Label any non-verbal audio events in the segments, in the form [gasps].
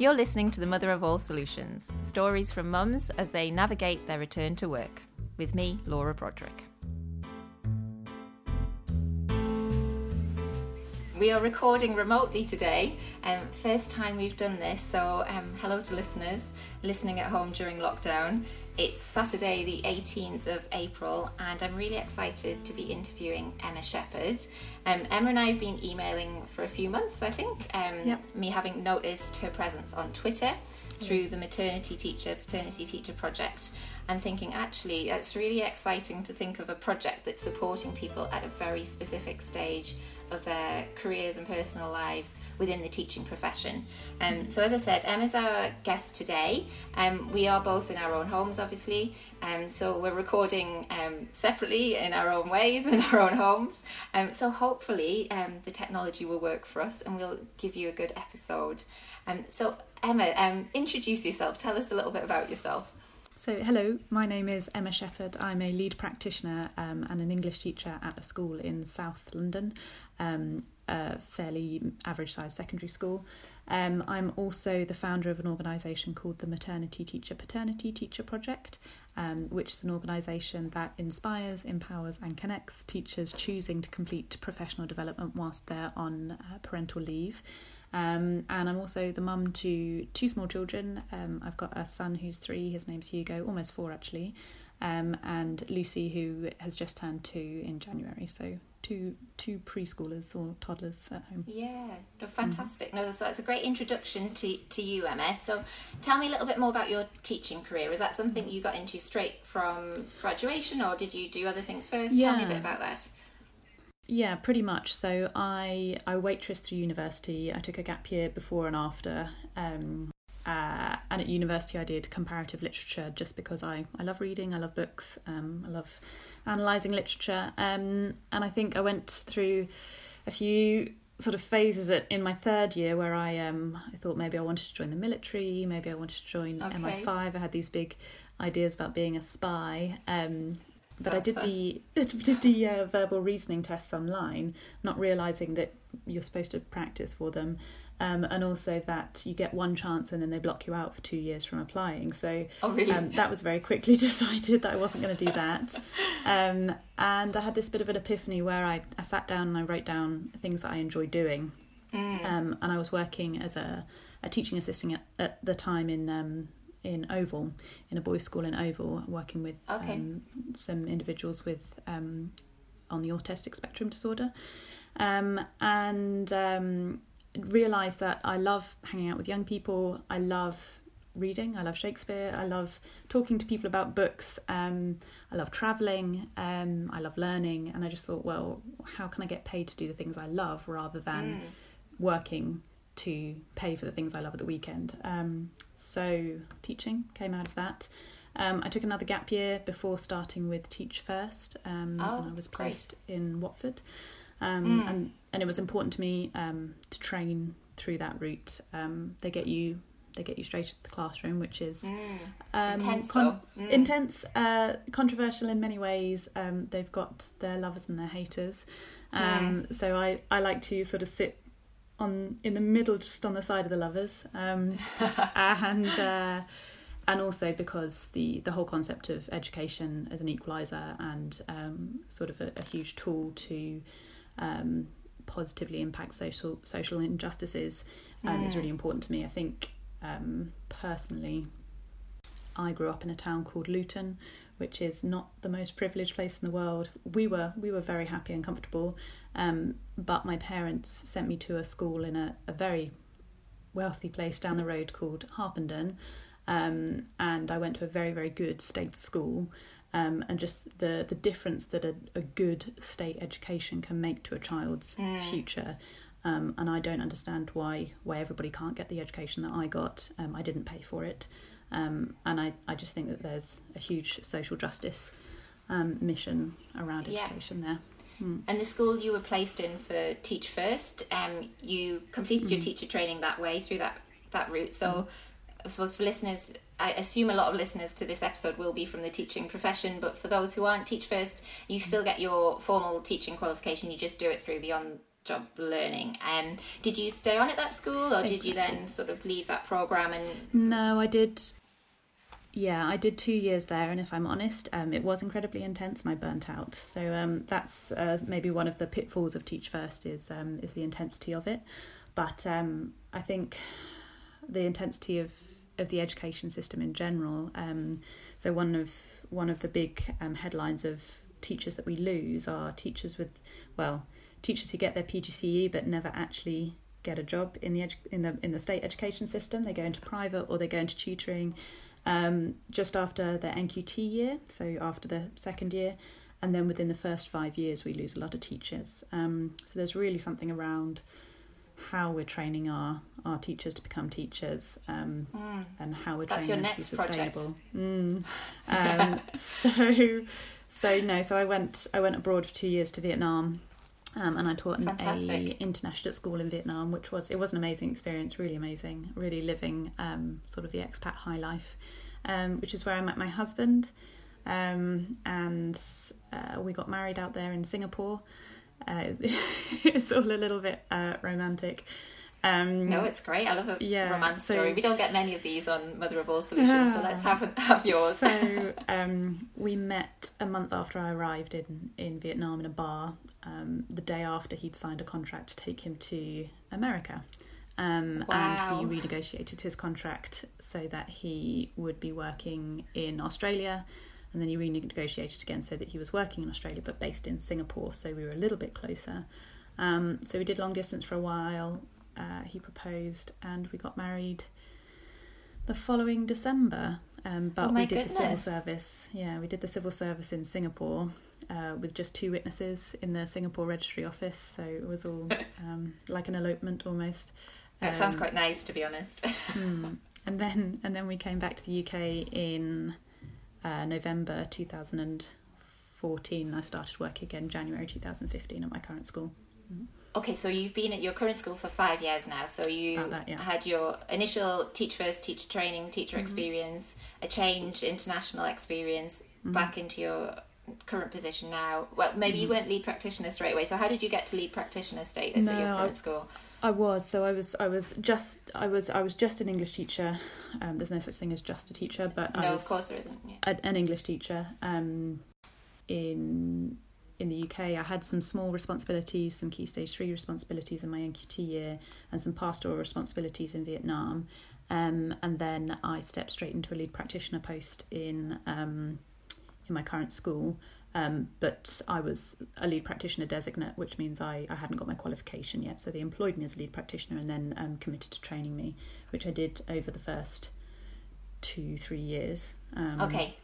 You're listening to the Mother of All Solutions stories from mums as they navigate their return to work. With me, Laura Broderick. We are recording remotely today. Um, first time we've done this, so um, hello to listeners listening at home during lockdown. It's Saturday, the 18th of April, and I'm really excited to be interviewing Emma Sheppard. Um, Emma and I have been emailing for a few months, I think. Um, yep. Me having noticed her presence on Twitter through the Maternity Teacher, Paternity Teacher Project, and thinking actually it's really exciting to think of a project that's supporting people at a very specific stage of their careers and personal lives within the teaching profession. Um, so, as I said, Emma's our guest today. Um, we are both in our own homes, obviously, um, so we're recording um, separately in our own ways [laughs] in our own homes. Um, so, hopefully, um, the technology will work for us and we'll give you a good episode. So, Emma, introduce yourself. Tell us a little bit about yourself. So, hello, my name is Emma Sheppard. I'm a lead practitioner um, and an English teacher at a school in South London, um, a fairly average sized secondary school. Um, I'm also the founder of an organisation called the Maternity Teacher Paternity Teacher Project, um, which is an organisation that inspires, empowers, and connects teachers choosing to complete professional development whilst they're on uh, parental leave. Um, and I'm also the mum to two small children. Um, I've got a son who's three, his name's Hugo, almost four actually, um, and Lucy, who has just turned two in January. So two two preschoolers or toddlers at home. Yeah, no, fantastic. Mm-hmm. No, so that's a great introduction to, to you, Emma. So tell me a little bit more about your teaching career. Is that something you got into straight from graduation, or did you do other things first? Yeah. Tell me a bit about that. Yeah, pretty much. So I I waitressed through university. I took a gap year before and after. Um, uh, and at university, I did comparative literature just because I, I love reading, I love books, um, I love analysing literature. Um, and I think I went through a few sort of phases at, in my third year where I um I thought maybe I wanted to join the military, maybe I wanted to join Okay. MI5. I had these big ideas about being a spy. Um, but I did fun. the [laughs] did the uh, verbal reasoning tests online, not realizing that you're supposed to practice for them, um, and also that you get one chance and then they block you out for two years from applying. So Oh, really? um, that was very quickly [laughs] decided that I wasn't going to do that. Um, and I had this bit of an epiphany where I, I sat down and I wrote down things that I enjoy doing. Mm. Um, and I was working as a, a teaching assistant at, at the time in um, in Oval, in a boys' school in Oval, working with Okay. um, some individuals with um, on the autistic spectrum disorder, um, and um, realised that I love hanging out with young people. I love reading. I love Shakespeare. I love talking to people about books. Um, I love travelling. Um, I love learning. And I just thought, well, how can I get paid to do the things I love rather than Mm. working to pay for the things I love at the weekend? Um, so teaching came out of that. Um, I took another gap year before starting with Teach First, um, Oh, and I was great. placed in Watford. Um, Mm. and, and it was important to me um, to train through that route. Um, they get you they get you straight into the classroom, which is Mm. um, Intense, con- Mm. intense, uh, controversial in many ways. Um, they've got their lovers and their haters. Um, So I, I like to sort of sit on in the middle, just on the side of the lovers, um, [laughs] and uh, and also because the the whole concept of education as an equalizer and um, sort of a, a huge tool to um, positively impact social social injustices um, is Mm. really important to me. I think um, personally, I grew up in a town called Luton, which is not the most privileged place in the world. We were we were very happy and comfortable, um, but my parents sent me to a school in a, a very wealthy place down the road called Harpenden, um, and I went to a very very good state school. Um, and just the, the difference that a, a good state education can make to a child's Mm. future um, and I don't understand why why everybody can't get the education that I got. Um, I didn't pay for it, um, and I, I just think that there's a huge social justice um, mission around Yeah. education there. And the school you were placed in for Teach First, um, you completed Mm. your teacher training that way through that that route. So, I suppose for listeners, I assume a lot of listeners to this episode will be from the teaching profession. But for those who aren't Teach First, you still get your formal teaching qualification. You just do it through the on job learning. Um, did you stay on at that school, or did you then sort of leave that program and? No, I did. Yeah, I did two years there, and if I'm honest, um, it was incredibly intense, and I burnt out. So um, that's uh, maybe one of the pitfalls of Teach First is um, is the intensity of it. But um, I think the intensity of of the education system in general. Um, so one of one of the big um, headlines of teachers that we lose are teachers with well teachers who get their PGCE but never actually get a job in the edu- in the in the state education system. They go into private or they go into tutoring um, just after the NQT year, so after the second year, and then within the first five years, we lose a lot of teachers. Um, so there's really something around how we're training our our teachers to become teachers um, mm. and how we're That's training them to be sustainable. Mm. [laughs] Um, so so no, so I went I went abroad for two years to Vietnam. Um, and I taught in a international school in Vietnam, which was it was an amazing experience, really amazing, really living um, sort of the expat high life, um, which is where I met my husband, um, and uh, we got married out there in Singapore. Uh, [laughs] it's all a little bit uh, romantic. Um, No, it's great. I love a Yeah, romance so- story. We don't get many of these on Mother of All Solutions, so let's have [laughs] have yours. So [laughs] um, we met a month after I arrived in, in Vietnam in a bar. Um, the day after he'd signed a contract to take him to America, um, Wow. and he renegotiated his contract so that he would be working in Australia. And then he renegotiated again so that he was working in Australia but based in Singapore, so we were a little bit closer. Um, so we did long distance for a while. Uh, he proposed, and we got married the following December. Um, but Oh we did the civil service. Yeah, we did the civil service in Singapore uh, with just two witnesses in the Singapore registry office. So it was all [laughs] um, like an elopement almost. That sounds Um, quite nice, to be honest. [laughs] Hmm. And then and then we came back to the UK in uh, November 2014. I started work again January 2015 at my current school. Okay, so you've been at your current school for five years now. So you that, yeah. had your initial teach first, teacher training, teacher Mm-hmm. experience, a change, international experience, Mm-hmm. back into your current position now. Well, maybe Mm-hmm. you weren't lead practitioner straight away. So how did you get to lead practitioner status at your current I- school? I was so I was I was just I was I was just an English teacher. Um, there's no such thing as just a teacher, but I No, was of course there isn't. Yeah. a, an English teacher um, in in the UK. I had some small responsibilities, some key stage three responsibilities in my NQT year, and some pastoral responsibilities in Vietnam. Um, and then I stepped straight into a lead practitioner post in um, in my current school. Um, but I was a lead practitioner designate, which means I, I hadn't got my qualification yet. So they employed me as a lead practitioner and then um, committed to training me, which I did over the first two, three years. Um, Okay,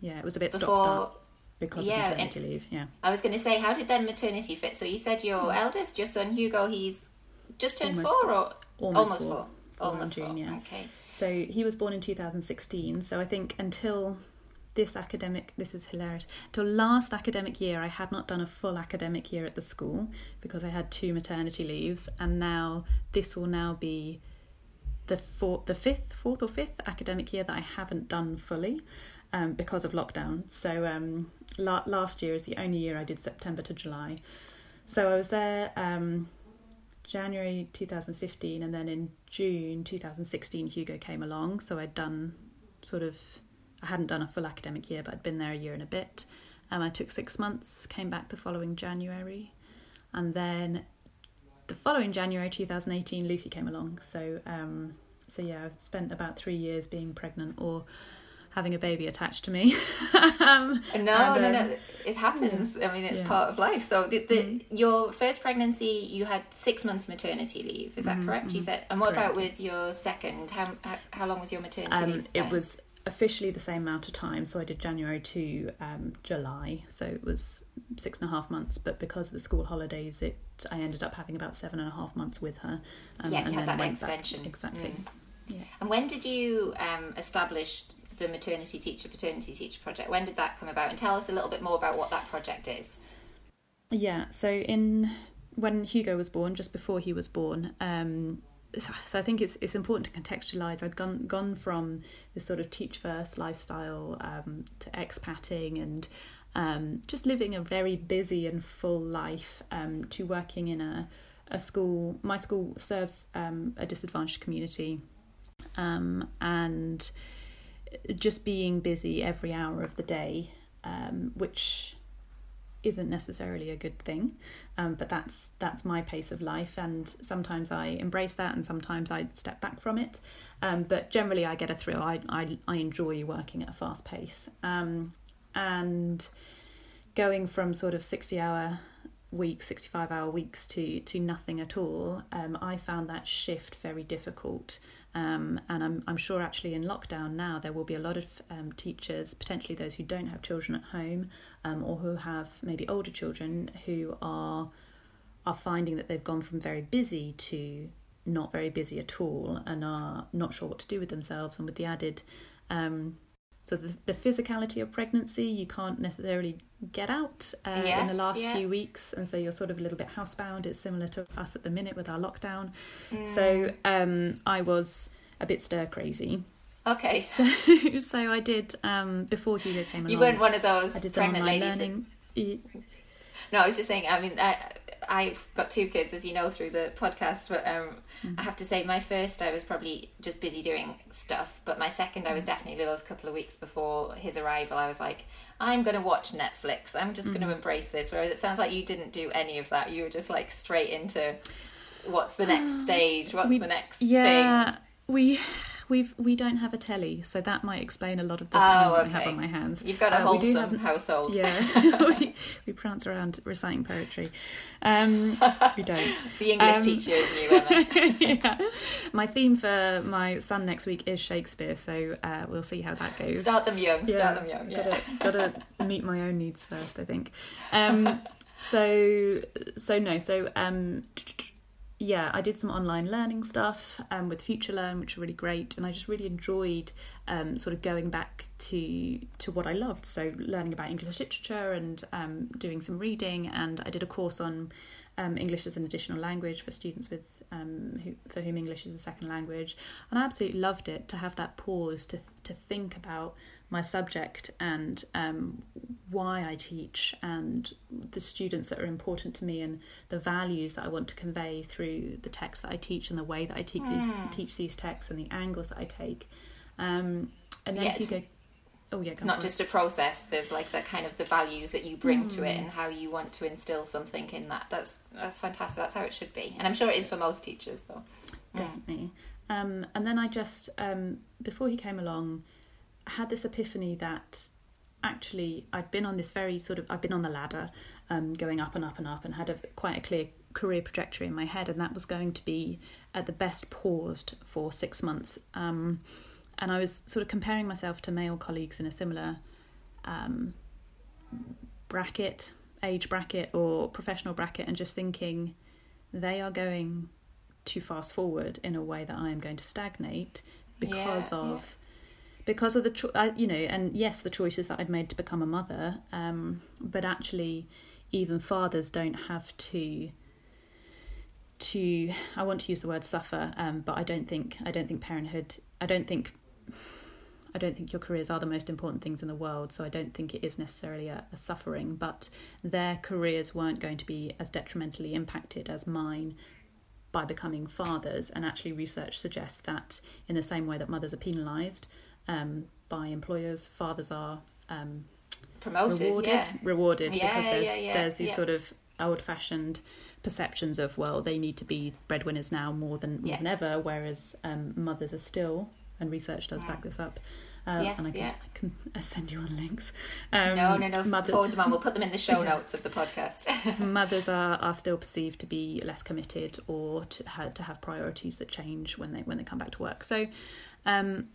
yeah, it was a bit stop start because yeah, of maternity leave. Yeah. I was going to say, how did then maternity fit? So you said your mm. eldest, your son Hugo, he's just turned. Almost four, or Almost, almost four. four, almost June, four. yeah. Okay. So he was born in 2016. So I think until this academic, this is hilarious. Until last academic year, I had not done a full academic year at the school because I had two maternity leaves, and now this will now be the fourth, the fifth, fourth or fifth academic year that I haven't done fully. Um, because of lockdown. So um, la- last year is the only year I did September to July. So I was there um, January 2015, and then in June 2016, Hugo came along. So I'd done sort of, I hadn't done a full academic year, but I'd been there a year and a bit. Um, I took six months, came back the following January, and then the following January 2018, Lucy came along. So, um, so yeah, I've spent about three years being pregnant or having a baby attached to me. [laughs] um, No, And, no, um, no. It happens. I mean, it's yeah. Mm-hmm. part of life. So, the, the, your first pregnancy, you had six months maternity leave. Is that correct? You said. And what about Mm-hmm. With your second? How how, how long was your maternity Um, leave? it then? was officially the same amount of time, so I did January to um, July, so it was six and a half months. But because of the school holidays, it I ended up having about seven and a half months with her. Um, Yeah, you and had then that went back- extension. exactly. Mm. Yeah. And when did you um, establish the maternity teacher paternity teacher project? When did that come about? And tell us a little bit more about what that project is. Yeah, so in when Hugo was born, just before he was born, um, so, so I think it's it's important to contextualize. I'd gone gone from this sort of teach first lifestyle um, to expatting and um, just living a very busy and full life um, to working in a a school. My school serves um, a disadvantaged community, um, and just being busy every hour of the day, um, which isn't necessarily a good thing, um, but that's that's my pace of life, and sometimes I embrace that, and sometimes I step back from it. Um, but generally, I get a thrill. I I, I enjoy working at a fast pace, um, and going from sort of sixty hour weeks, 65 hour weeks to to nothing at all, um, I found that shift very difficult. Um, and I'm, I'm sure actually in lockdown now there will be a lot of um, teachers, potentially those who don't have children at home um, or who have maybe older children who are are finding that they've gone from very busy to not very busy at all and are not sure what to do with themselves and with the added um, so the, the physicality of pregnancy you can't necessarily get out uh, Yes, in the last yeah. few weeks and so you're sort of a little bit housebound it's similar to us at the minute with our lockdown Mm. so um, i was a bit stir crazy Okay. [laughs] so so i did um, before hugo came along You weren't one of those i did pregnant ladies. learning Y- No, I was just saying. I mean, I, I've got two kids, as you know, through the podcast. But um, Mm-hmm. I have to say, my first, I was probably just busy doing stuff. But my second. I was definitely those couple of weeks before his arrival. I was like, I'm going to watch Netflix. I'm just Mm-hmm. going to embrace this. Whereas it sounds like you didn't do any of that. You were just like straight into what's the next [gasps] stage? What's We- the next yeah thing? we we've we don't have a telly so that might explain a lot of the Oh, time that i have on my hands You've got a Uh, wholesome have- household. yeah [laughs] [laughs] we, we prance around reciting poetry um we don't [laughs] The English Um, teacher is new, yeah. My theme for my son next week is Shakespeare, so uh, we'll see how that goes. Start them young. Start them young. Yeah. gotta, gotta meet my own needs first, I think. Um, so, so no, so um, yeah, I did some online learning stuff um, with Future Learn, which were really great, and I just really enjoyed um, sort of going back to to what I loved. So learning about English literature and um, doing some reading, and I did a course on um, English as an additional language for students with um, who, for whom English is a second language, and I absolutely loved it to have that pause to to think about my subject and um, why I teach and the students that are important to me and the values that I want to convey through the texts that I teach and the way that I teach these teach these texts and the angles that I take. Um, and then Yeah, if you go, oh yeah, It's not just a process. There's like the kind of the values that you bring to Hmm. it and how you want to instill something in that. That's that's fantastic. That's how it should be, and I'm sure it is for most teachers, though. definitely. Um, and then I just um, before he came along, had this epiphany that actually I'd been on this very sort of I've been on the ladder, um, going up and up and up, and had a quite a clear career trajectory in my head, and that was going to be at the best paused for six months. Um, and I was sort of comparing myself to male colleagues in a similar um, bracket, age bracket, or professional bracket, and just thinking they are going too fast forward in a way that I am going to stagnate because Yeah, of because of the cho- I, you know and yes the choices that I'd made to become a mother um, but actually even fathers don't have to to I want to use the word suffer um, but I don't think I don't think parenthood I don't think I don't think your careers are the most important things in the world, so I don't think it is necessarily a, a suffering, but their careers weren't going to be as detrimentally impacted as mine by becoming fathers. And actually, research suggests that in the same way that mothers are penalised um, by employers, fathers are um, Promoted, rewarded, yeah. rewarded Yeah, because there's yeah, there's these sort of old-fashioned perceptions of well they need to be breadwinners now more than, more than ever, whereas um, mothers are still and research does back this up. Uh, Yes, and I can, yeah. I can [laughs] send you on links. Um, no, no, no. Mothers, Forward them on. We'll put them in the show [laughs] notes of the podcast. [laughs] mothers are, are still perceived to be less committed or to have, to have priorities that change when they when they come back to work. So, um,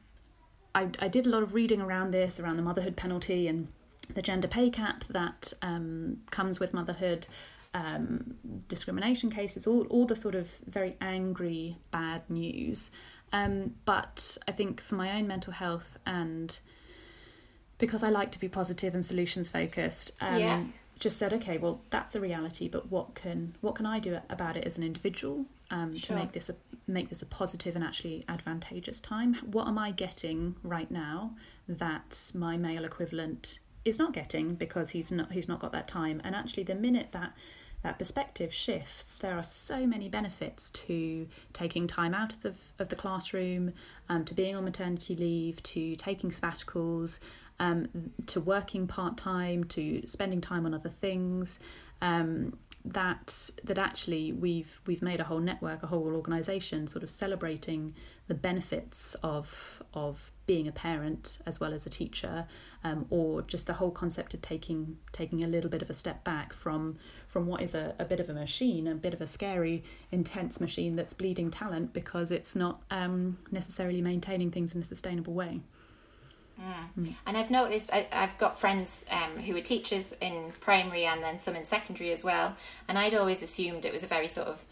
I, I did a lot of reading around this, around the motherhood penalty and the gender pay cap that um, comes with motherhood, um, discrimination cases, all all the sort of very angry bad news. Um, but I think for my own mental health and because I like to be positive and solutions focused, um, Yeah. just said, okay, well, that's a reality, but what can what can I do about it as an individual um, Sure. to make this a make this a positive and actually advantageous time? What am I getting right now that my male equivalent is not getting because he's not he's not got that time? And actually, the minute that that perspective shifts, there are so many benefits to taking time out of the, of the classroom, um, to being on maternity leave, to taking sabbaticals, um, to working part time, to spending time on other things. Um, that that actually we've we've made a whole network, a whole organisation, sort of celebrating the benefits of of being a parent as well as a teacher, um, or just the whole concept of taking taking a little bit of a step back from from what is a, a bit of a machine, a bit of a scary, intense machine that's bleeding talent because it's not um, necessarily maintaining things in a sustainable way. Mm. And I've noticed I, have got friends um, who are teachers in primary and then some in secondary as well. And I'd always assumed it was a very sort of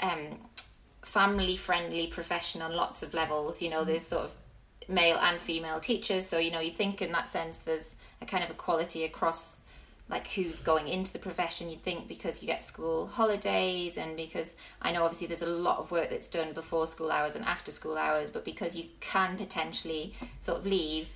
um, family friendly profession on lots of levels. You know, mm. there's sort of male and female teachers. So, you know, you think in that sense there's a kind of equality across like who's going into the profession you'd think because you get school holidays and because I know obviously there's a lot of work that's done before school hours and after school hours but because you can potentially sort of leave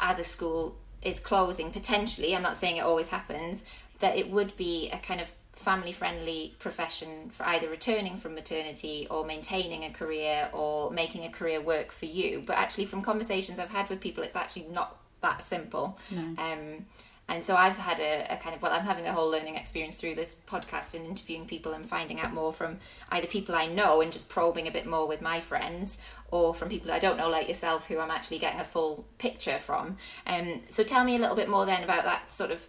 as a school is closing potentially I'm not saying it always happens that it would be a kind of family friendly profession for either returning from maternity or maintaining a career or making a career work for you but actually from conversations I've had with people it's actually not that simple no. um and so I've had a, a, kind of, well, I'm having a whole learning experience through this podcast and interviewing people and finding out more from either people I know and just probing a bit more with my friends or from people I don't know, like yourself, who I'm actually getting a full picture from. Um, so tell me a little bit more then about that sort of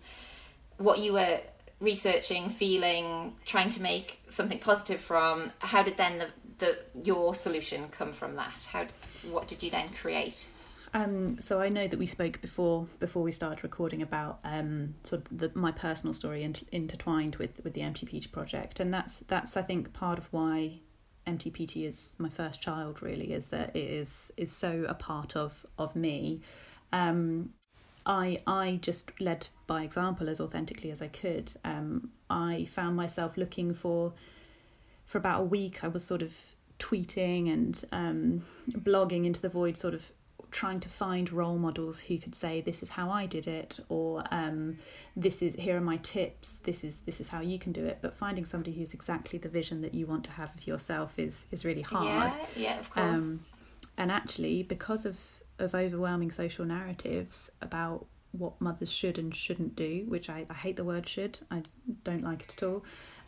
what you were researching, feeling, trying to make something positive from. How did then the, the your solution come from that? How what did you then create? Um, so I know that we spoke before before we started recording about um, sort of the, my personal story inter- intertwined with with the MTPT project, and that's that's I think part of why MTPT is my first child. Really, is that it is is so a part of of me. Um, I I just led by example as authentically as I could. Um, I found myself looking for for about a week. I was sort of tweeting and um, blogging into the void, sort of trying to find role models who could say this is how I did it or um, this is here are my tips. This is this is how you can do it. But finding somebody who's exactly the vision that you want to have of yourself is is really hard. yeah yeah of course. Um, and actually because of of overwhelming social narratives about what mothers should and shouldn't do which I, I hate the word should I don't like it at all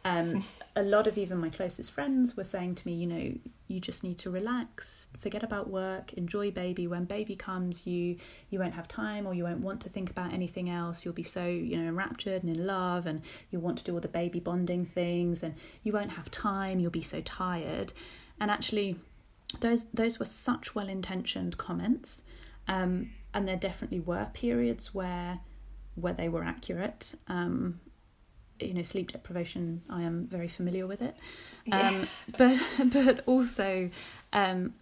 um, [laughs] a lot of even my closest friends were saying to me, you know, you just need to relax, forget about work, enjoy baby. When baby comes, you you won't have time or you won't want to think about anything else. You'll be so you know enraptured and in love, and you'll want to do all the baby bonding things, and you won't have time. You'll be so tired, and actually, those those were such well intentioned comments, um, and there definitely were periods where where they were accurate. Um, you know sleep deprivation i am very familiar with it yeah. um, [laughs] but but also um,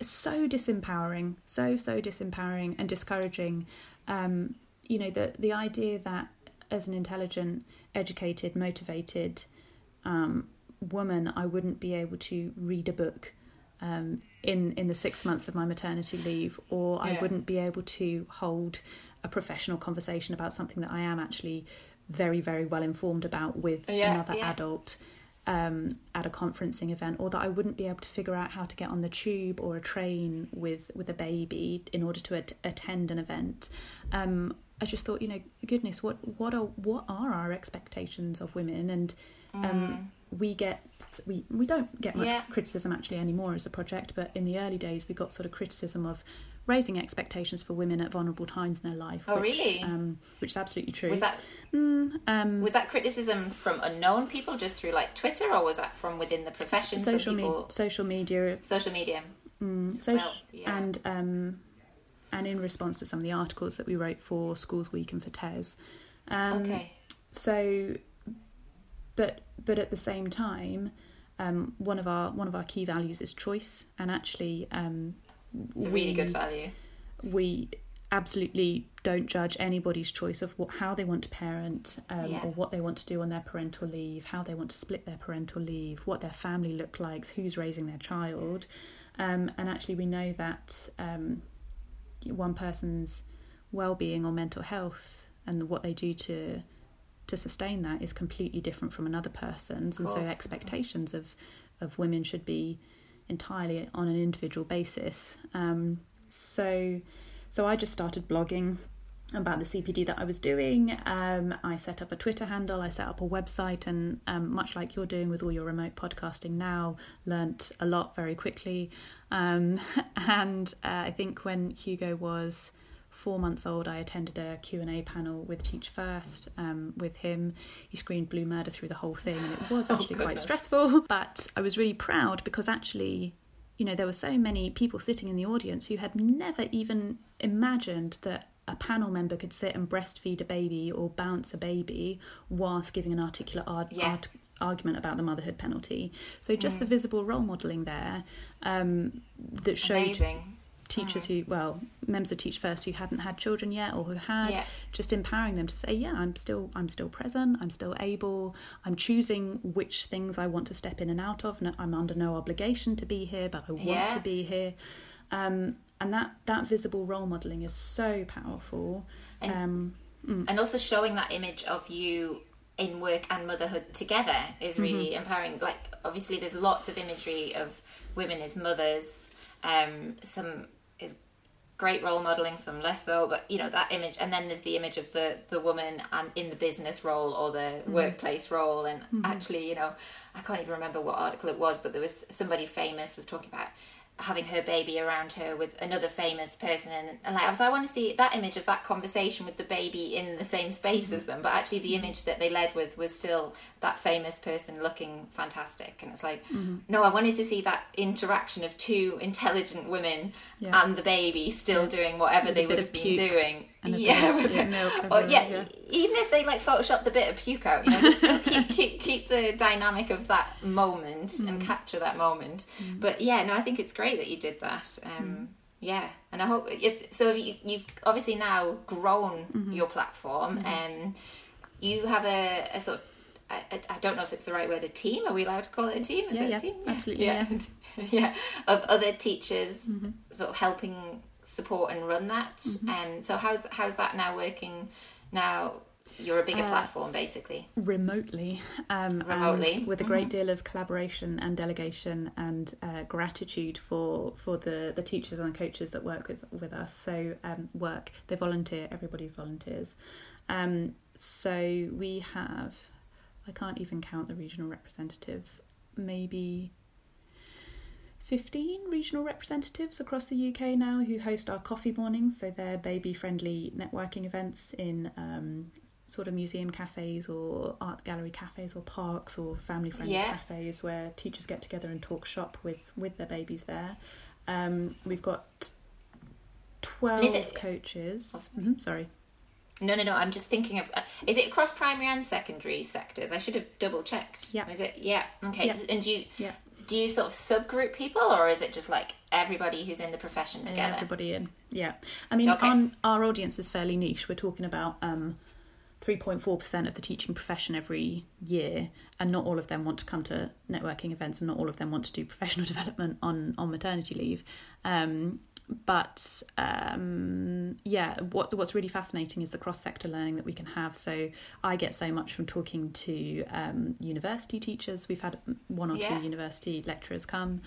so disempowering so so disempowering and discouraging um, you know the the idea that as an intelligent educated motivated um, woman i wouldn't be able to read a book um, in in the six months of my maternity leave or yeah. i wouldn't be able to hold a professional conversation about something that i am actually very very well informed about with yeah, another yeah. adult um, at a conferencing event, or that I wouldn't be able to figure out how to get on the tube or a train with with a baby in order to at- attend an event. Um, I just thought, you know, goodness, what what are what are our expectations of women? And um, mm. we get we we don't get much yeah. criticism actually anymore as a project, but in the early days we got sort of criticism of raising expectations for women at vulnerable times in their life. Oh, which, really? Um, which is absolutely true. Was that mm, um, was that criticism from unknown people just through like Twitter, or was that from within the profession? Social, people... me- social media. Social media. Mm, social well, yeah. and um, and in response to some of the articles that we wrote for Schools Week and for TES. Um, okay. So, but but at the same time. Um, one of our one of our key values is choice, and actually, um, it's a really good value. We absolutely don't judge anybody's choice of what, how they want to parent um, yeah. or what they want to do on their parental leave, how they want to split their parental leave, what their family look like, who's raising their child. Um, and actually, we know that um, one person's well-being or mental health and what they do to to sustain that is completely different from another person's, and so course, of expectations of of women should be entirely on an individual basis. Um, so, so I just started blogging about the CPD that I was doing. Um, I set up a Twitter handle, I set up a website, and um, much like you're doing with all your remote podcasting now, learnt a lot very quickly. Um, [laughs] and uh, I think when Hugo was four months old, I attended a Q&A panel with Teach First um, with him. He screened Blue Murder through the whole thing, and it was [laughs] Oh, actually quite stressful. But I was really proud because actually, you know, there were so many people sitting in the audience who had never even imagined that a panel member could sit and breastfeed a baby or bounce a baby whilst giving an articulate art, Yeah. art, argument about the motherhood penalty. So Mm. just the visible role modelling there um, that showed Amazing. Teachers who, well, members of Teach First who hadn't had children yet or who had, Yeah. just empowering them to say, yeah, I'm still, I'm still present, I'm still able, I'm choosing which things I want to step in and out of, and I'm under no obligation to be here, but I want Yeah. to be here. Um, and that that visible role modelling is so powerful. And- um, and also showing that image of you in work and motherhood together is really Mm-hmm. empowering like obviously there's lots of imagery of women as mothers um some is great role modeling some less so but you know that image and then there's the image of the the woman and in the business role or the Mm-hmm. workplace role and actually you know i can't even remember what article it was but there was somebody famous was talking about having her baby around her with another famous person and, and like I was I want to see that image of that conversation with the baby in the same space Mm-hmm. as them but actually the image that they led with was still that famous person looking fantastic and it's like Mm-hmm. no I wanted to see that interaction of two intelligent women Yeah. and the baby still doing whatever With they would have been puke doing and yeah, bit of, with yeah, the- milk or, yeah, yeah. even if they like photoshopped the bit of puke out you know just still keep, keep keep the dynamic of that moment and Mm. capture that moment. But yeah no I think it's great that you did that Mm. um yeah. And I hope if, so if you, you've obviously now grown Mm-hmm. your platform and you have a, a sort of I, I- don't know if it's the right word a team? Are we allowed to call it a team? Is Yeah, it yeah, a team absolutely, yeah. [laughs] Yeah. Of other teachers Mm-hmm. sort of helping support and run that Mm-hmm. um so how's how's that now working now you're a bigger Uh, platform basically remotely, um, Remotely, and with a great mhm. deal of collaboration and delegation and uh, gratitude for for the the teachers and the coaches that work with with us. So um, work they volunteer. Everybody volunteers. Um, so we have, I can't even count the regional representatives. Maybe. 15 regional representatives across the UK now who host our coffee mornings. So they're baby friendly networking events in um, sort of museum cafes or art gallery cafes or parks or family friendly Yeah. cafes where teachers get together and talk shop with, with their babies there. Um, we've got 12 it- coaches. Oh, sorry. Mhm, sorry. no no no i'm just thinking of uh, is it across primary and secondary sectors i should have double checked Yeah. is it yeah okay Yeah. and you Yeah. Do you sort of subgroup people or is it just like everybody who's in the profession together Everybody in. Yeah. I mean, Okay. on, our audience is fairly niche. We're talking about um, 3.4% of the teaching profession every year, and not all of them want to come to networking events, and not all of them want to do professional [laughs] development on, on maternity leave. Um, but um, yeah, what what's really fascinating is the cross sector learning that we can have. So I get so much from talking to um, university teachers. We've had one or Yeah. two university lecturers come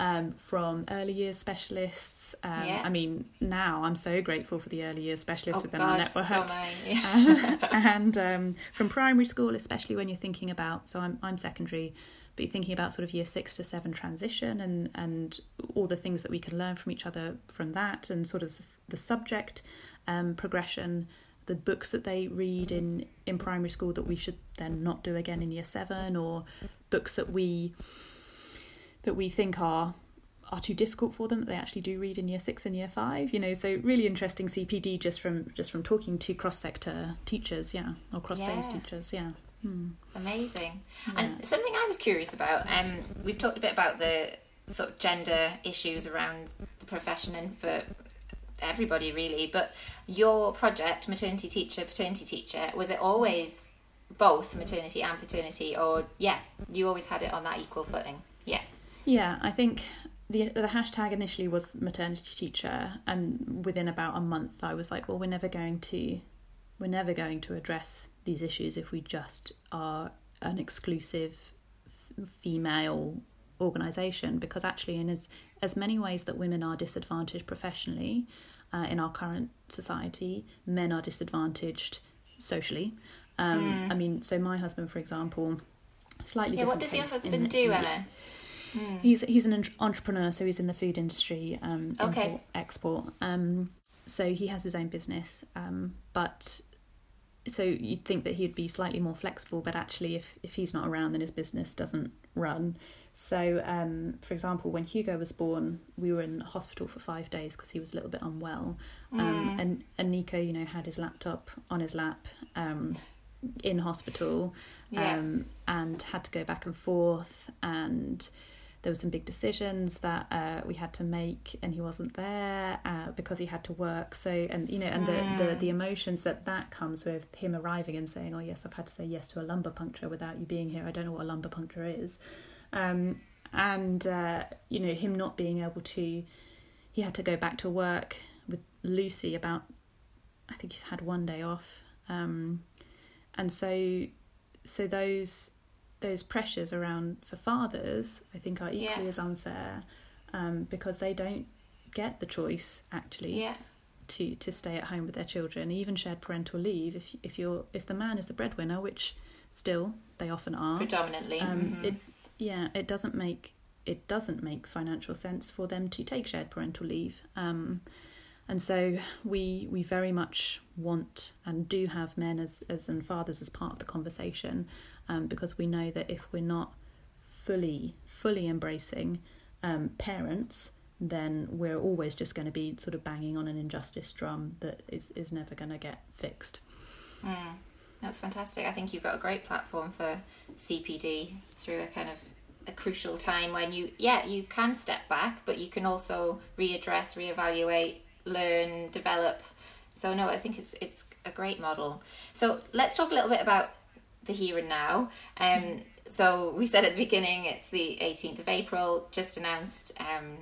um, from early years specialists. Um, Yeah. I mean, now I'm so grateful for the early years specialists oh within our gosh so network. I. [laughs] Yeah. [laughs] and um, from primary school, especially when you're thinking about, so I'm, I'm secondary, but you're thinking about sort of year six to seven transition and, and all the things that we can learn from each other from that and sort of the subject um, progression, the books that they read in, in primary school that we should then not do again in year seven or books that we that we think are are too difficult for them that they actually do read in year six and year five you know so really interesting cpd just from just from talking to cross sector teachers yeah or cross phase Yeah. teachers yeah Hmm. Amazing. Yeah. And something I was curious about, um, we've talked a bit about the sort of gender issues around the profession and for everybody really, but your project, Maternity Teacher, Paternity Teacher, was it always both maternity and paternity or yeah, you always had it on that equal footing? Yeah. Yeah, I think the the hashtag initially was maternity teacher, and within about a month, I was like, well, we're never going to we're never going to address these issues if we just are an exclusive f- female organization because actually in as as many ways that women are disadvantaged professionally uh, in our current society men are disadvantaged socially um, I mean so my husband for example slightly. Yeah, what does your husband do, Emma? Hmm. He's he's an entrepreneur, so he's in the food industry, um, Okay. import, export. Um, so he has his own business, um, but so you'd think that he'd be slightly more flexible, but actually, if if he's not around, then his business doesn't run. So, um, for example, when Hugo was born, we were in hospital for five days because he was a little bit unwell, um, and and Nico, you know, had his laptop on his lap. Um, in hospital Yeah. um, and had to go back and forth and there were some big decisions that uh, we had to make and he wasn't there uh, because he had to work. So and you know and the, the the emotions that that comes with him arriving and saying oh yes i've had to say yes to a lumbar puncture without you being here. I don't know what a lumbar puncture is. Um, and uh, you know him not being able to he had to go back to work with lucy about i think he's had one day off. Um, and so so those those pressures around for fathers i think are equally Yeah. as unfair um, because they don't get the choice actually Yeah. to to stay at home with their children even shared parental leave if if you're if the man is the breadwinner which still they often are Predominantly. um, Mhm. it yeah it doesn't make it doesn't make financial sense for them to take shared parental leave um, and so we we very much want and do have men as as and fathers as part of the conversation um, because we know that if we're not fully fully embracing um, parents then we're always just going to be sort of banging on an injustice drum that is is never going to get fixed Mm, that's fantastic. I think you've got a great platform for CPD through a kind of a crucial time when you, yeah, you can step back, but you can also readdress, reevaluate, learn, develop. So no, I think it's it's a great model. So let's talk a little bit about the here and now. Um, so we said at the beginning it's the 18th of April, just announced um,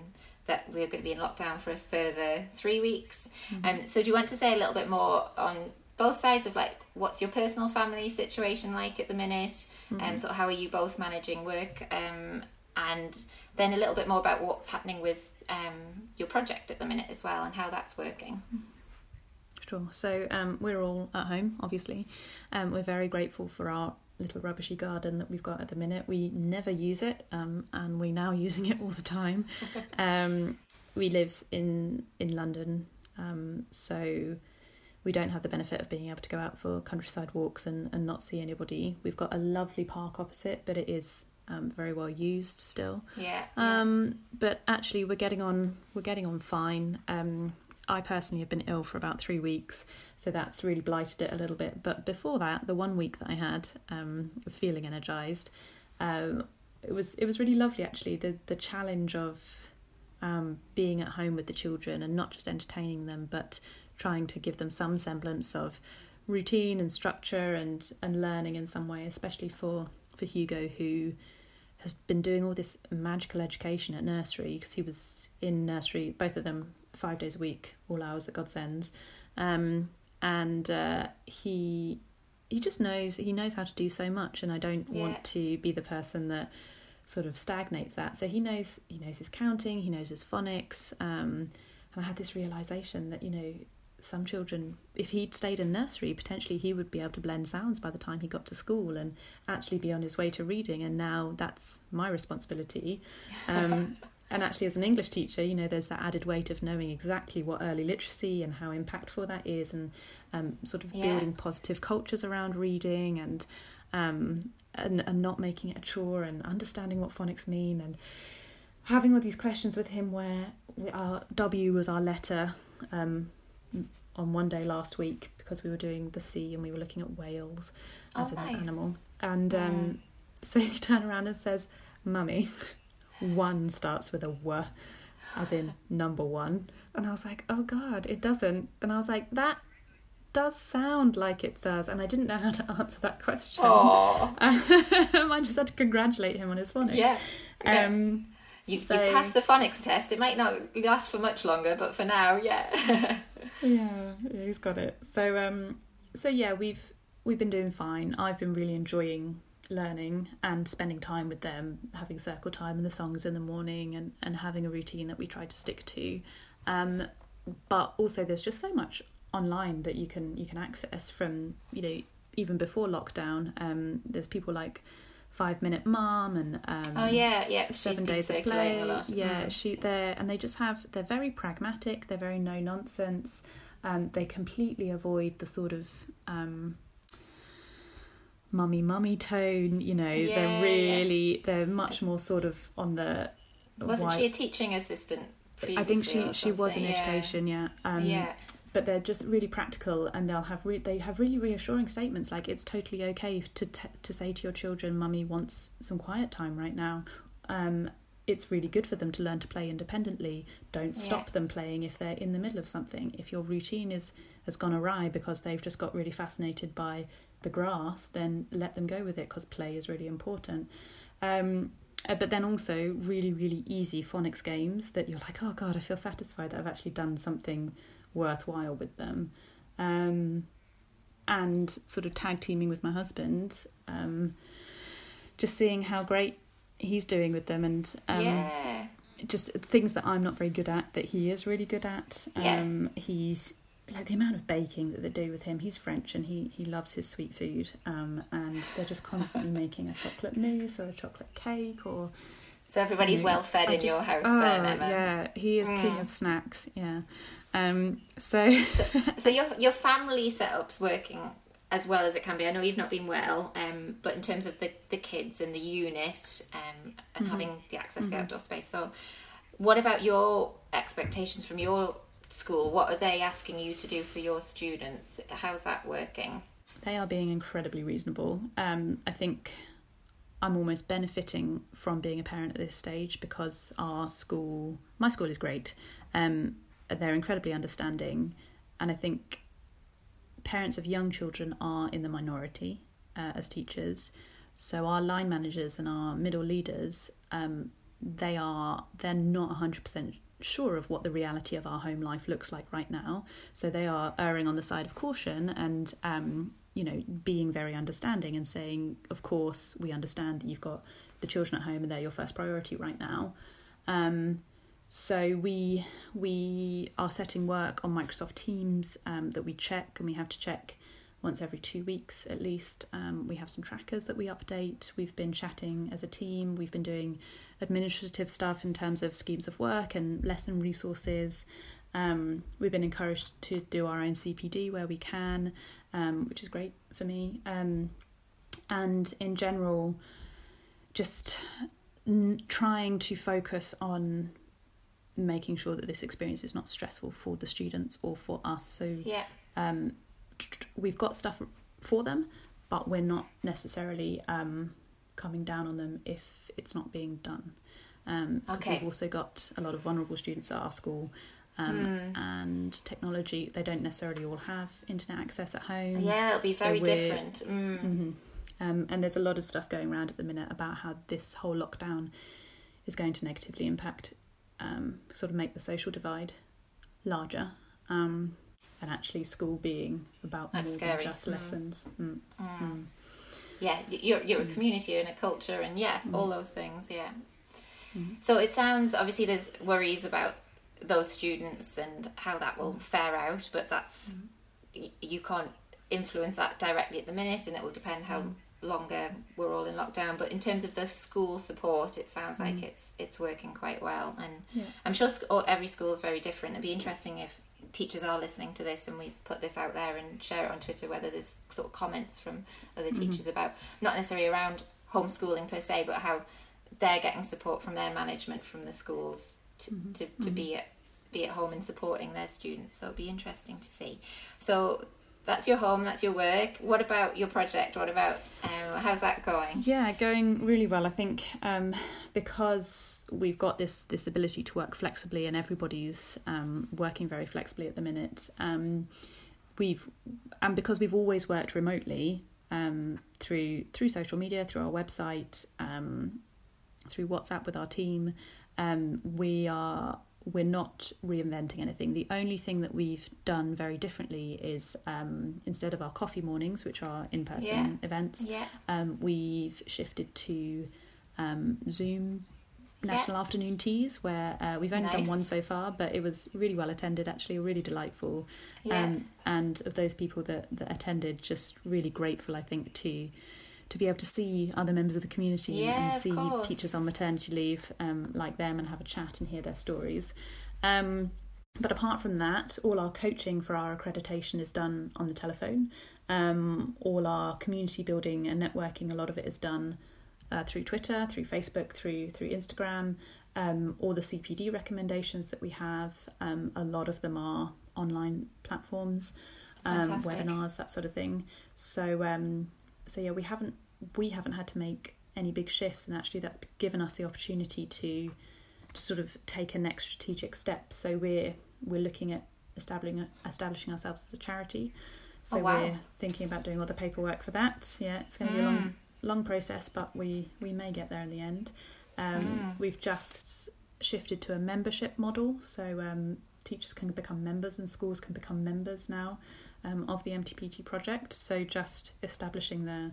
that we're going to be in lockdown for a further three weeks. Um, so do you want to say a little bit more on both sides of like what's your personal family situation like at the minute, and sort of how are you both managing work, um, and then a little bit more about what's happening with um, your project at the minute as well and how that's working. Sure. So um, we're all at home, obviously. Um, we're very grateful for our little rubbishy garden that we've got at the minute. We never use it, um, and we're now [laughs] using it all the time. [laughs] um, we live in in London, um, so we don't have the benefit of being able to go out for countryside walks and, and not see anybody. We've got a lovely park opposite, but it is um, very well used still. Yeah. yeah. Um, but actually, we're getting on. We're getting on fine. Um, I personally have been ill for about three weeks, so that's really blighted it a little bit. But before that, the one week that I had um, feeling energized, um, it was it was really lovely. Actually, the the challenge of um, being at home with the children and not just entertaining them, but trying to give them some semblance of routine and structure and and learning in some way, especially for for Hugo who has been doing all this magical education at nursery because he was in nursery, both of them five days a week, all hours that God sends. um, and uh, he he just knows he knows how to do so much, and I don't Yeah. want to be the person that sort of stagnates that. So he knows he knows his counting, he knows his phonics, um, and I had this realization that you know some children, if he'd stayed in nursery, potentially he would be able to blend sounds by the time he got to school and actually be on his way to reading. And now that's my responsibility. [laughs] Um, and actually, as an English teacher, you know, there's that added weight of knowing exactly what early literacy and how impactful that is, and um, sort of Yeah. building positive cultures around reading and, um, and and not making it a chore and understanding what phonics mean and having all these questions with him where we, our W was our letter um, on one day last week because we were doing the sea and we were looking at whales as Oh, an nice. animal. And um, [laughs] so he turned around and says, Mummy, one starts with a W, as in number one. And I was like, oh God, it doesn't. And I was like, that does sound like it does. And I didn't know how to [laughs] answer that question. Oh, [laughs] I just had to congratulate him on his phonics. yeah. yeah. Um, you, so- you passed the phonics test. It might not last for much longer, but for now, yeah. yeah, [laughs] yeah, he's got it. So um, so yeah, we've we've been doing fine. I've been really enjoying learning and spending time with them, having circle time and the songs in the morning, and and having a routine that we try to stick to. Um, but also, there's just so much online that you can you can access from you know even before lockdown. Um, there's people like Five Minute Mum and um, oh yeah, yeah, Seven Days of Play. Yeah, mm. she they and they just have they're very pragmatic. They're very no nonsense. Um, they completely avoid the sort of um, mummy mummy tone. You know, yeah, they're really yeah. they're much more sort of on the. Wasn't white... she a teaching assistant? I think she she was in education. Yeah. Um, yeah but they're just really practical and they'll have re- they have really reassuring statements like it's totally okay to t- to say to your children mummy wants some quiet time right now um, it's really good for them to learn to play independently don't stop yeah. them playing if they're in the middle of something if your routine is has gone awry because they've just got really fascinated by the grass then let them go with it because play is really important um, uh, but then also really really easy phonics games that you're like oh god i feel satisfied that i've actually done something worthwhile with them. Um, and sort of tag teaming with my husband, um, just seeing how great he's doing with them and um, yeah. just things that I'm not very good at that he is really good at. Um, yeah. He's like the amount of baking that they do with him. He's French and he he loves his sweet food. Um, and they're just constantly [laughs] making a chocolate mousse or a chocolate cake or. So everybody's well fed in just, your house oh, then, Emma. Yeah, he is mm. king of snacks. Yeah. Um, so, so, [laughs] so your your family setup's working as well as it can be. I know you've not been well, um, but in terms of the, the kids and the unit um, and mm-hmm. having the access to mm-hmm. the outdoor space. So, what about your expectations from your school? What are they asking you to do for your students? How's that working? They are being incredibly reasonable. Um, I think I'm almost benefiting from being a parent at this stage because our school, my school is great. Um, they're incredibly understanding, and I think parents of young children are in the minority uh, as teachers. So our line managers and our middle leaders, um, they are they're not hundred percent sure of what the reality of our home life looks like right now. So they are erring on the side of caution and um, you know being very understanding and saying, of course, we understand that you've got the children at home and they're your first priority right now. Um, so we we are setting work on Microsoft Teams um, that we check, and we have to check once every two weeks at least. Um, we have some trackers that we update. We've been chatting as a team. We've been doing administrative stuff in terms of schemes of work and lesson resources. Um, we've been encouraged to do our own CPD where we can, um, which is great for me. Um, and in general, just n- trying to focus on making sure that this experience is not stressful for the students or for us. So yeah, um, we've got stuff for them, but we're not necessarily um, coming down on them if it's not being done. Um, okay. We've also got a lot of vulnerable students at our school. Um, mm. And technology, they don't necessarily all have internet access at home. Yeah, it'll be very so different. Mm. Mm-hmm. Um, and there's a lot of stuff going around at the minute about how this whole lockdown is going to negatively impact um, sort of make the social divide larger. Um, and actually, school being about That's more scary. than just mm. lessons. Mm. Mm. mm. Yeah, you're you're a mm. community and a culture, and yeah, mm. all those things. Yeah. So it sounds obviously there's worries about those students and how that will fare out, but that's you can't influence that directly at the minute, and it will depend how longer we're all in lockdown. But in terms of the school support, it sounds like mm. it's it's working quite well, and yeah. I'm sure every school is very different. It'd be interesting if teachers are listening to this and we put this out there and share it on Twitter, whether there's sort of comments from other mm-hmm. teachers about not necessarily around homeschooling per se, but how they're getting support from their management from the schools to, mm-hmm. to, to mm-hmm. be at be at home and supporting their students. So it'd be interesting to see. So that's your home, that's your work. What about your project? What about um, how's that going? Yeah, going really well. I think um, because we've got this this ability to work flexibly, and everybody's um, working very flexibly at the minute. Um, we've and because we've always worked remotely um, through through social media, through our website, um, through WhatsApp with our team, we are we're not reinventing anything. The only thing that we've done very differently is um, instead of our coffee mornings, which are in person Yeah. events, Yeah. um, we've shifted to um, Zoom national afternoon teas, where uh, we've only Nice. done one so far, but it was really well attended, actually, really delightful. Yeah. Um, and of those people that, that attended, just really grateful, I think, to to be able to see other members of the community Yeah, and see teachers on maternity leave um, like them and have a chat and hear their stories. Um, but apart from that, all our coaching for our accreditation is done on the telephone. Um, all our community building and networking, a lot of it is done uh, through Twitter, through Facebook, through through Instagram. Um, all the CPD recommendations that we have, um, a lot of them are online platforms, um, webinars, that sort of thing. So um, so yeah, we haven't we haven't had to make any big shifts, and actually that's given us the opportunity to to sort of take a next strategic step. So we're we're looking at establishing establishing ourselves as a charity. So Oh, wow. we're thinking about doing all the paperwork for that. Yeah, it's going to be a long Mm. long process, but we we may get there in the end. Um, Mm. We've just shifted to a membership model, so um, teachers can become members and schools can become members now um, of the MTPT project. So just establishing the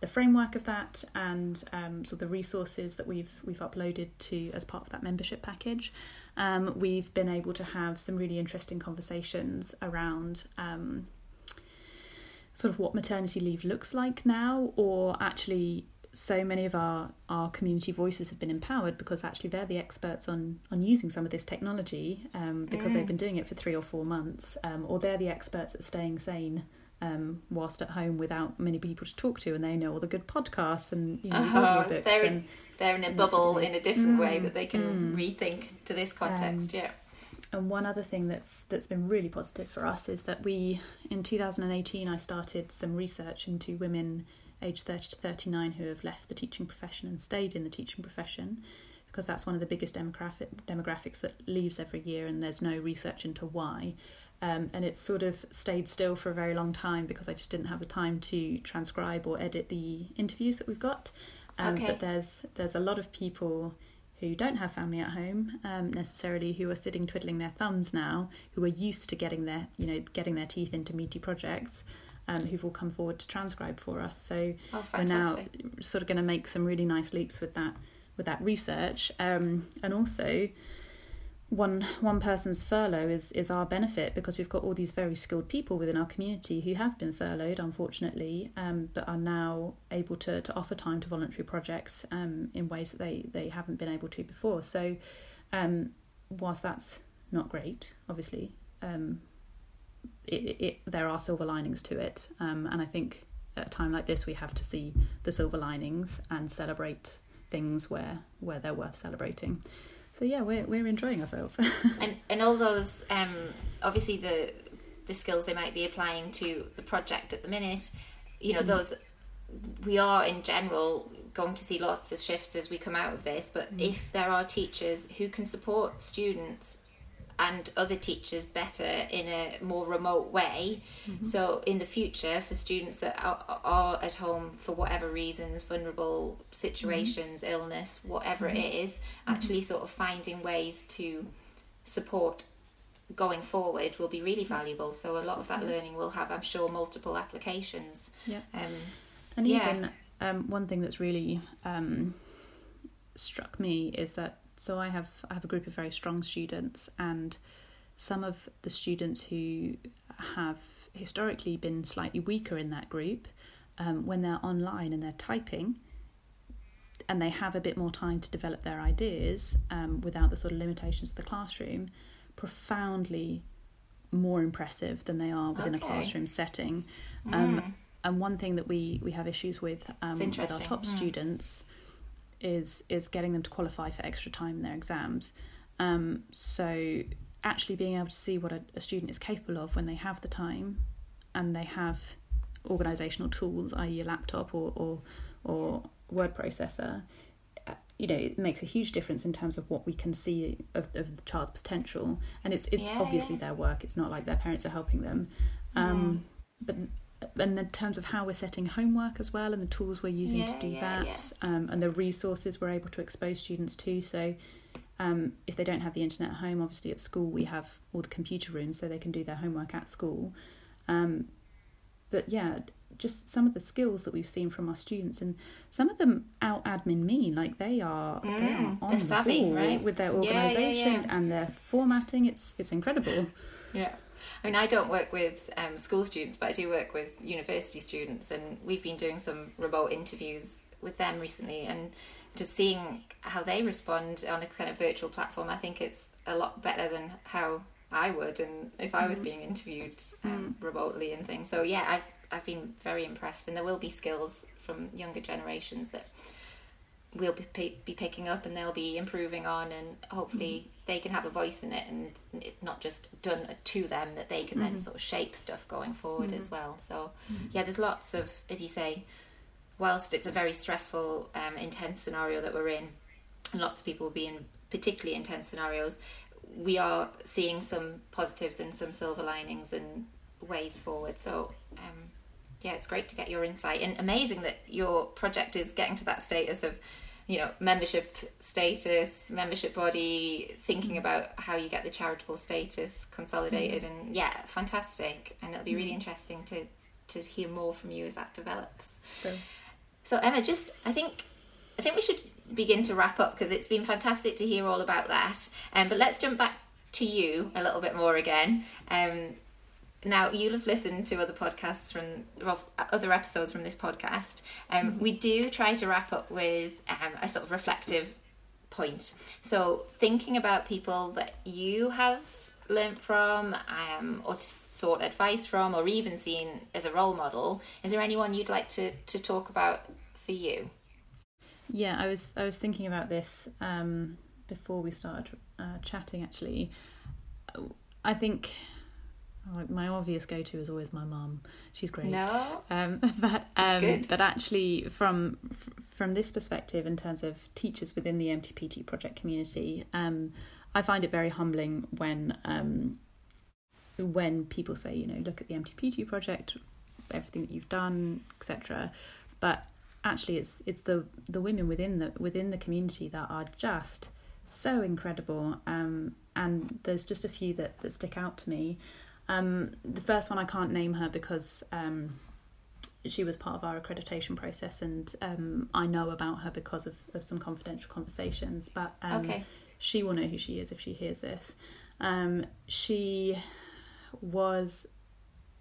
the framework of that and um, of the resources that we've we've uploaded to as part of that membership package. Um, we've been able to have some really interesting conversations around um, sort of what maternity leave looks like now, or actually so many of our, our community voices have been empowered because actually they're the experts on, on using some of this technology um, because they've been doing it for three or four months, um, or they're the experts at staying sane um, whilst at home without many people to talk to, and they know all the good podcasts and you know Uh-huh. audiobooks They're and in, they're in a and that sort of bubble in a different way Mm, that they can mm. rethink to this context. yeah. And one other thing that's that's been really positive for us is that we in 2018 I started some research into women aged 30 to 39 who have left the teaching profession and stayed in the teaching profession because that's one of the biggest demographic demographics that leaves every year and there's no research into why. Um, and it's sort of stayed still for a very long time because I just didn't have the time to transcribe or edit the interviews that we've got. Um, Okay. But there's there's a lot of people who don't have family at home um, necessarily who are sitting twiddling their thumbs now who are used to getting their you know getting their teeth into meaty projects um, who've all come forward to transcribe for us. So Oh, we're now sort of going to make some really nice leaps with that with that research. Um, and also one one person's furlough is is our benefit because we've got all these very skilled people within our community who have been furloughed unfortunately um, but are now able to, to offer time to voluntary projects um, in ways that they, they haven't been able to before. So um, whilst that's not great obviously um, it, it, there are silver linings to it. Um, and I think at a time like this we have to see the silver linings and celebrate things where where they're worth celebrating. So yeah we're, we're enjoying ourselves. [laughs] And and all those um obviously the the skills they might be applying to the project at the minute you know those we are in general going to see lots of shifts as we come out of this but if there are teachers who can support students and other teachers better in a more remote way. So in the future for students that are, are at home for whatever reasons vulnerable situations illness whatever it is actually sort of finding ways to support going forward will be really valuable. So a lot of that learning will have i'm sure multiple applications. Yeah. Um, And Yeah. even um, one thing that's really um, struck me is that so I have I have a group of very strong students, and some of the students who have historically been slightly weaker in that group, um, when they're online and they're typing, and they have a bit more time to develop their ideas um, without the sort of limitations of the classroom, profoundly more impressive than they are within a classroom setting. Um, mm, and one thing that we we have issues with um, with our top mm. students is is getting them to qualify for extra time in their exams. Um, so actually being able to see what a, a student is capable of when they have the time and they have organizational tools, i.e., a laptop or or, or word processor. uh, You know, it makes a huge difference in terms of what we can see of, of the child's potential, and it's it's Yeah, obviously yeah. their work. It's not like their parents are helping them, um, but and in terms of how we're setting homework as well and the tools we're using Yeah, to do yeah, that um, and the resources we're able to expose students to so Um, if they don't have the internet at home, obviously at school we have all the computer rooms so they can do their homework at school. Um, but yeah, just some of the skills that we've seen from our students, and some of them out admin me like they are Mm, they are on the savvy, ball right? with their Yeah, yeah, organisation yeah. and their formatting. It's it's incredible. Yeah. I mean, I don't work with um, school students, but I do work with university students, and we've been doing some remote interviews with them recently, and just seeing how they respond on a kind of virtual platform, I think it's a lot better than how I would, and if I was being interviewed um, remotely and things. So yeah, I've I've been very impressed, and there will be skills from younger generations that we'll be, pi- be picking up and they'll be improving on and hopefully they can have a voice in it and it's not just done to them that they can then sort of shape stuff going forward as well. So yeah there's lots of as you say whilst it's a very stressful um, intense scenario that we're in and lots of people will be in particularly intense scenarios we are seeing some positives and some silver linings and ways forward. So um, yeah, it's great to get your insight. And amazing that your project is getting to that status of, you know, membership status, membership body, thinking about how you get the charitable status consolidated, and yeah, fantastic. And it'll be really interesting to to hear more from you as that develops. So, So Emma, just I think I think we should begin to wrap up because it's been fantastic to hear all about that. Um, but let's jump back to you a little bit more again. Um, now you'll have listened to other podcasts from other episodes from this podcast. Um, We do try to wrap up with um, a sort of reflective point. So thinking about people that you have learnt from, um, or sought advice from, or even seen as a role model. Is there anyone you'd like to to talk about for you? Yeah, I was I was thinking about this um, before we started uh, chatting. Actually, I think my obvious go to is always my mum. She's great. No. Um, [laughs] but um, but actually, from from this perspective, in terms of teachers within the MTPT project community, um, I find it very humbling when um, when people say, you know, look at the MTPT project, everything that you've done, etc. But actually, it's it's the the women within the within the community that are just so incredible. Um, and there's just a few that that stick out to me. Um, the first one I can't name her because um, she was part of our accreditation process, and um, I know about her because of, of some confidential conversations. But um, Okay. she will know who she is if she hears this. Um, she was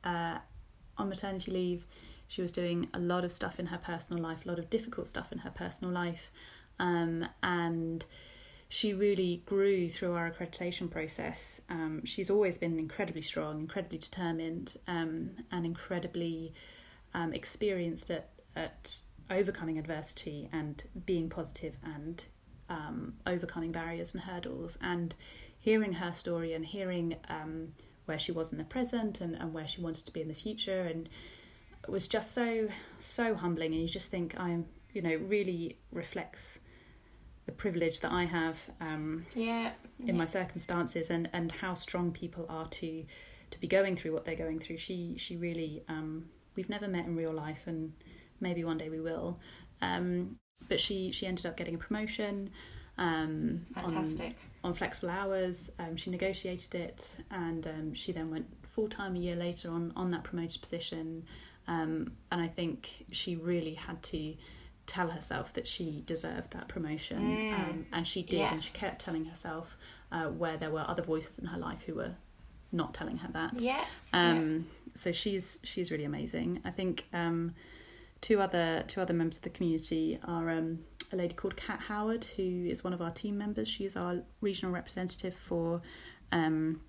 uh, on maternity leave. She was doing a lot of stuff in her personal life, a lot of difficult stuff in her personal life, um, and she really grew through our accreditation process. Um, she's always been incredibly strong, incredibly determined, um, and incredibly um, experienced at, at overcoming adversity and being positive and um, overcoming barriers and hurdles. And hearing her story and hearing um, where she was in the present and, and where she wanted to be in the future, and was just so so humbling. And you just think I'm, you know, really reflects the privilege that I have um, Yeah. in my circumstances and, and how strong people are to to be going through what they're going through. She she really um, we've never met in real life and maybe one day we will. Um, but she she ended up getting a promotion um, on, Fantastic. on flexible hours. Um, she negotiated it and um, she then went full time a year later on on that promoted position. Um, and I think she really had to tell herself that she deserved that promotion, Mm. um, and she did, Yeah. and she kept telling herself uh, where there were other voices in her life who were not telling her that. Yeah. Um, So she's she's really amazing. I think um, two other two other members of the community are um, a lady called Kat Howard, who is one of our team members. She is our regional representative for um,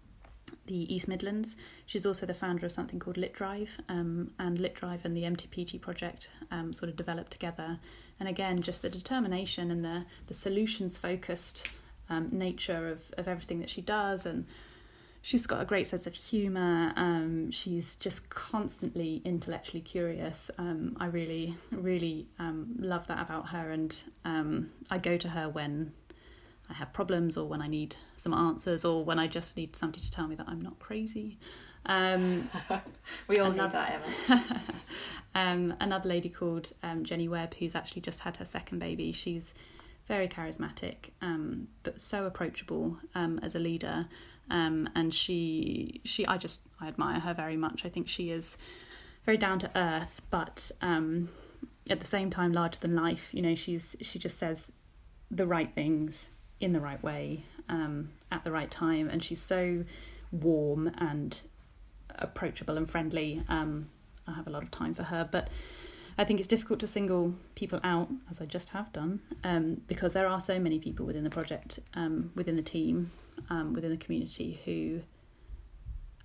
the East Midlands. She's also the founder of something called Lit Drive, um, and Lit Drive and the MTPT project um, sort of developed together. And again, just the determination and the the solutions focused um, nature of of everything that she does, and she's got a great sense of humour. Um, she's just constantly intellectually curious. Um, I really, really um, love that about her, and I go to her when I have problems, or when I need some answers, or when I just need somebody to tell me that I'm not crazy. Um, [laughs] We all Another- need that, Emma. [laughs] um, another lady called um, Jenny Webb, who's actually just had her second baby. She's very charismatic, um, but so approachable um, as a leader. Um, and she, she, I just, I admire her very much. I think she is very down to earth, but um, at the same time larger than life. You know, she's she just says the right things in the right way um, at the right time, and she's so warm and approachable and friendly. Um, I have a lot of time for her, but I think it's difficult to single people out, as I just have done, um, because there are so many people within the project, um, within the team, um, within the community who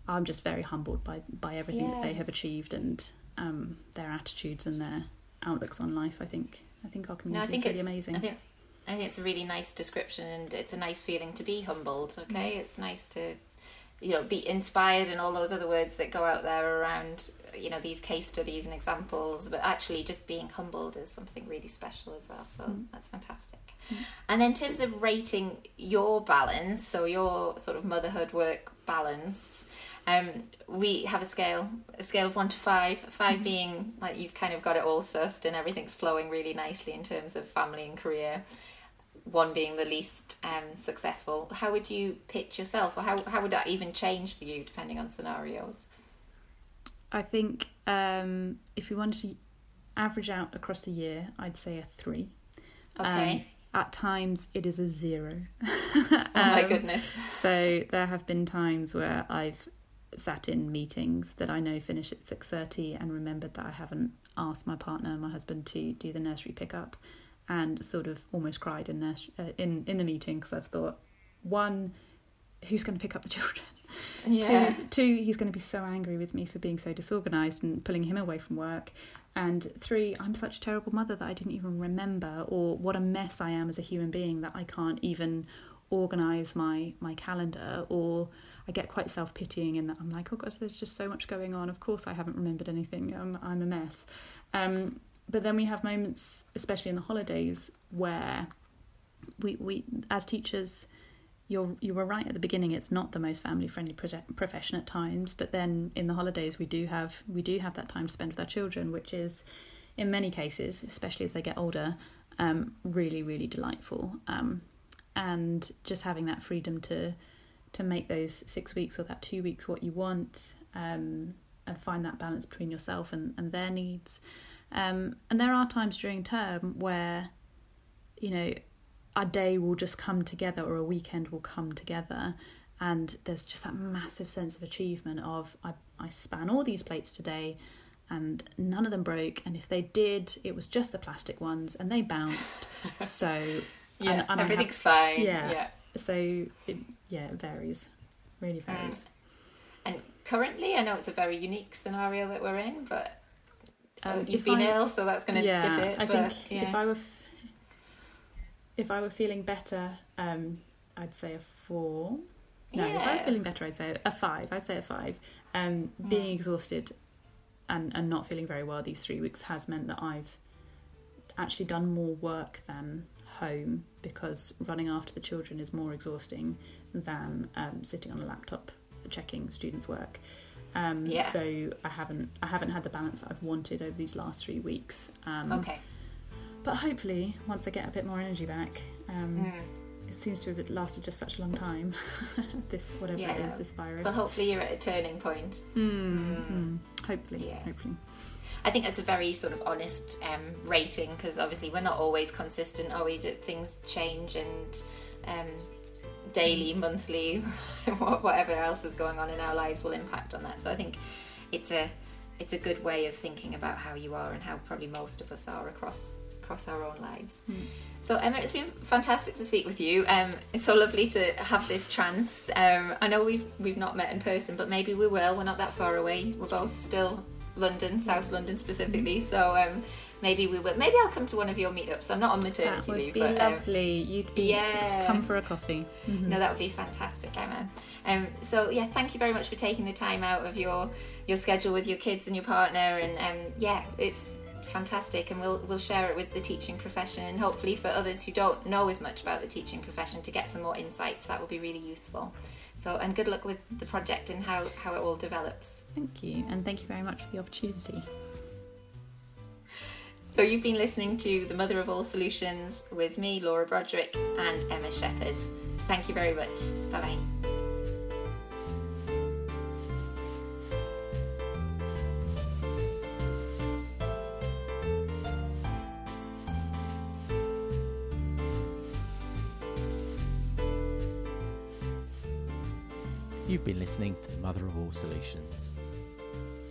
I'm just very humbled by by everything Yeah. that they have achieved and um, their attitudes and their outlooks on life. I think I think our No, community I think is really amazing. I think it's a really nice description, and it's a nice feeling to be humbled. Okay, mm. it's nice to you know be inspired, and all those other words that go out there around you know these case studies and examples. But actually, just being humbled is something really special as well. So mm. that's fantastic. Mm. And in terms of rating your balance, so your sort of motherhood work balance. Um, we have a scale, a scale of one to five. 5 mm-hmm. being like you've kind of got it all sussed and everything's flowing really nicely in terms of family and career. One being the least um, successful. How would you pitch yourself, or how how would that even change for you depending on scenarios? I think um, if we wanted to average out across the year, I'd say a three. Okay. Um, at times, it is a zero. [laughs] oh my um, goodness. So there have been times where I've sat in meetings that I know finish at six thirty and remembered that I haven't asked my partner, my husband, to do the nursery pickup, and sort of almost cried in nursery, uh, in in the meeting because I've thought, one, who's going to pick up the children? Yeah. Two, two, he's going to be so angry with me for being so disorganized and pulling him away from work. And three, I'm such a terrible mother that I didn't even remember, or what a mess I am as a human being that I can't even organize my my calendar, or I get quite self pitying in that I'm like, oh god, there's just so much going on. Of course, I haven't remembered anything. I'm I'm a mess. Um, but then we have moments, especially in the holidays, where we we as teachers you're you were right at the beginning it's not the most family friendly project, profession at times but then in the holidays we do have we do have that time to spend with our children which is in many cases especially as they get older um, really really delightful. Um, and just having that freedom to to make those six weeks or that two weeks what you want um, and find that balance between yourself and, and their needs um, and there are times during term where you know a day will just come together or a weekend will come together and there's just that massive sense of achievement of I, I span all these plates today and none of them broke and if they did it was just the plastic ones and they bounced [laughs] so Yeah. and, and I have- Everything's fine. yeah. yeah. so it, yeah it varies really varies And currently, I know it's a very unique scenario that we're in, but Um, you've been I- ill, so that's going to yeah dip it. I but, think yeah. if I were f- if I were feeling better um I'd say a four No, if I'm Yeah. feeling better, I'd say a five. I'd say a five. Um, being Mm. exhausted and, and not feeling very well these three weeks has meant that I've actually done more work than home because running after the children is more exhausting than um, sitting on a laptop checking students' work. Um, Yeah. So I haven't I haven't had the balance that I've wanted over these last three weeks. Um, okay. But hopefully, once I get a bit more energy back, um, Mm. it seems to have lasted just such a long time. [laughs] this whatever it Yeah. is, this virus. Well, hopefully you're at a turning point. Mm, mm, hopefully, Yeah. hopefully. I think that's a very sort of honest um, rating because obviously we're not always consistent, are we? Things change and um, daily, monthly, [laughs] whatever else is going on in our lives will impact on that. So I think it's a it's a good way of thinking about how you are and how probably most of us are across across our own lives. So Emma, it's been fantastic to speak with you. Um, it's so lovely to have this chance. Um, I know we've we've not met in person, but maybe we will. We're not that far away. We're both still London, South London specifically. So um, maybe we will. Maybe I'll come to one of your meetups. I'm not on maternity That would leave, be but um, lovely. You'd be yeah. come for a coffee. Mhm. no, that would be fantastic, Emma. Um, so yeah, thank you very much for taking the time out of your your schedule with your kids and your partner, and um, yeah, it's fantastic, and we'll we'll share it with the teaching profession, and hopefully for others who don't know as much about the teaching profession to get some more insights. That will be really useful. So and good luck with the project and how how it all develops. Thank you, and thank you very much for the opportunity. So you've been listening to The Mother of All Solutions with me, Laura Broderick, and Emma Sheppard. Thank you very much. Bye bye. You've been listening to The Mother of All Solutions.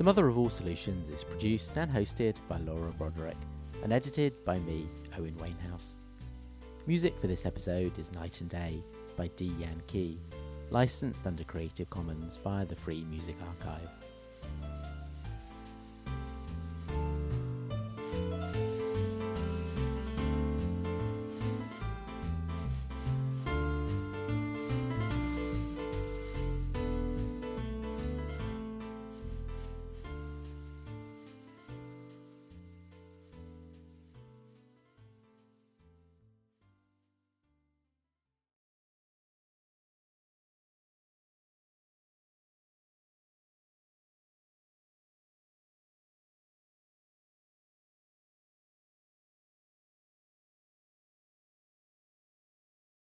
The Mother of All Solutions is produced and hosted by Laura Broderick and edited by me, Owen Wainhouse. Music for this episode is Night and Day by Dee Yan-Key, licensed under Creative Commons via the Free Music Archive.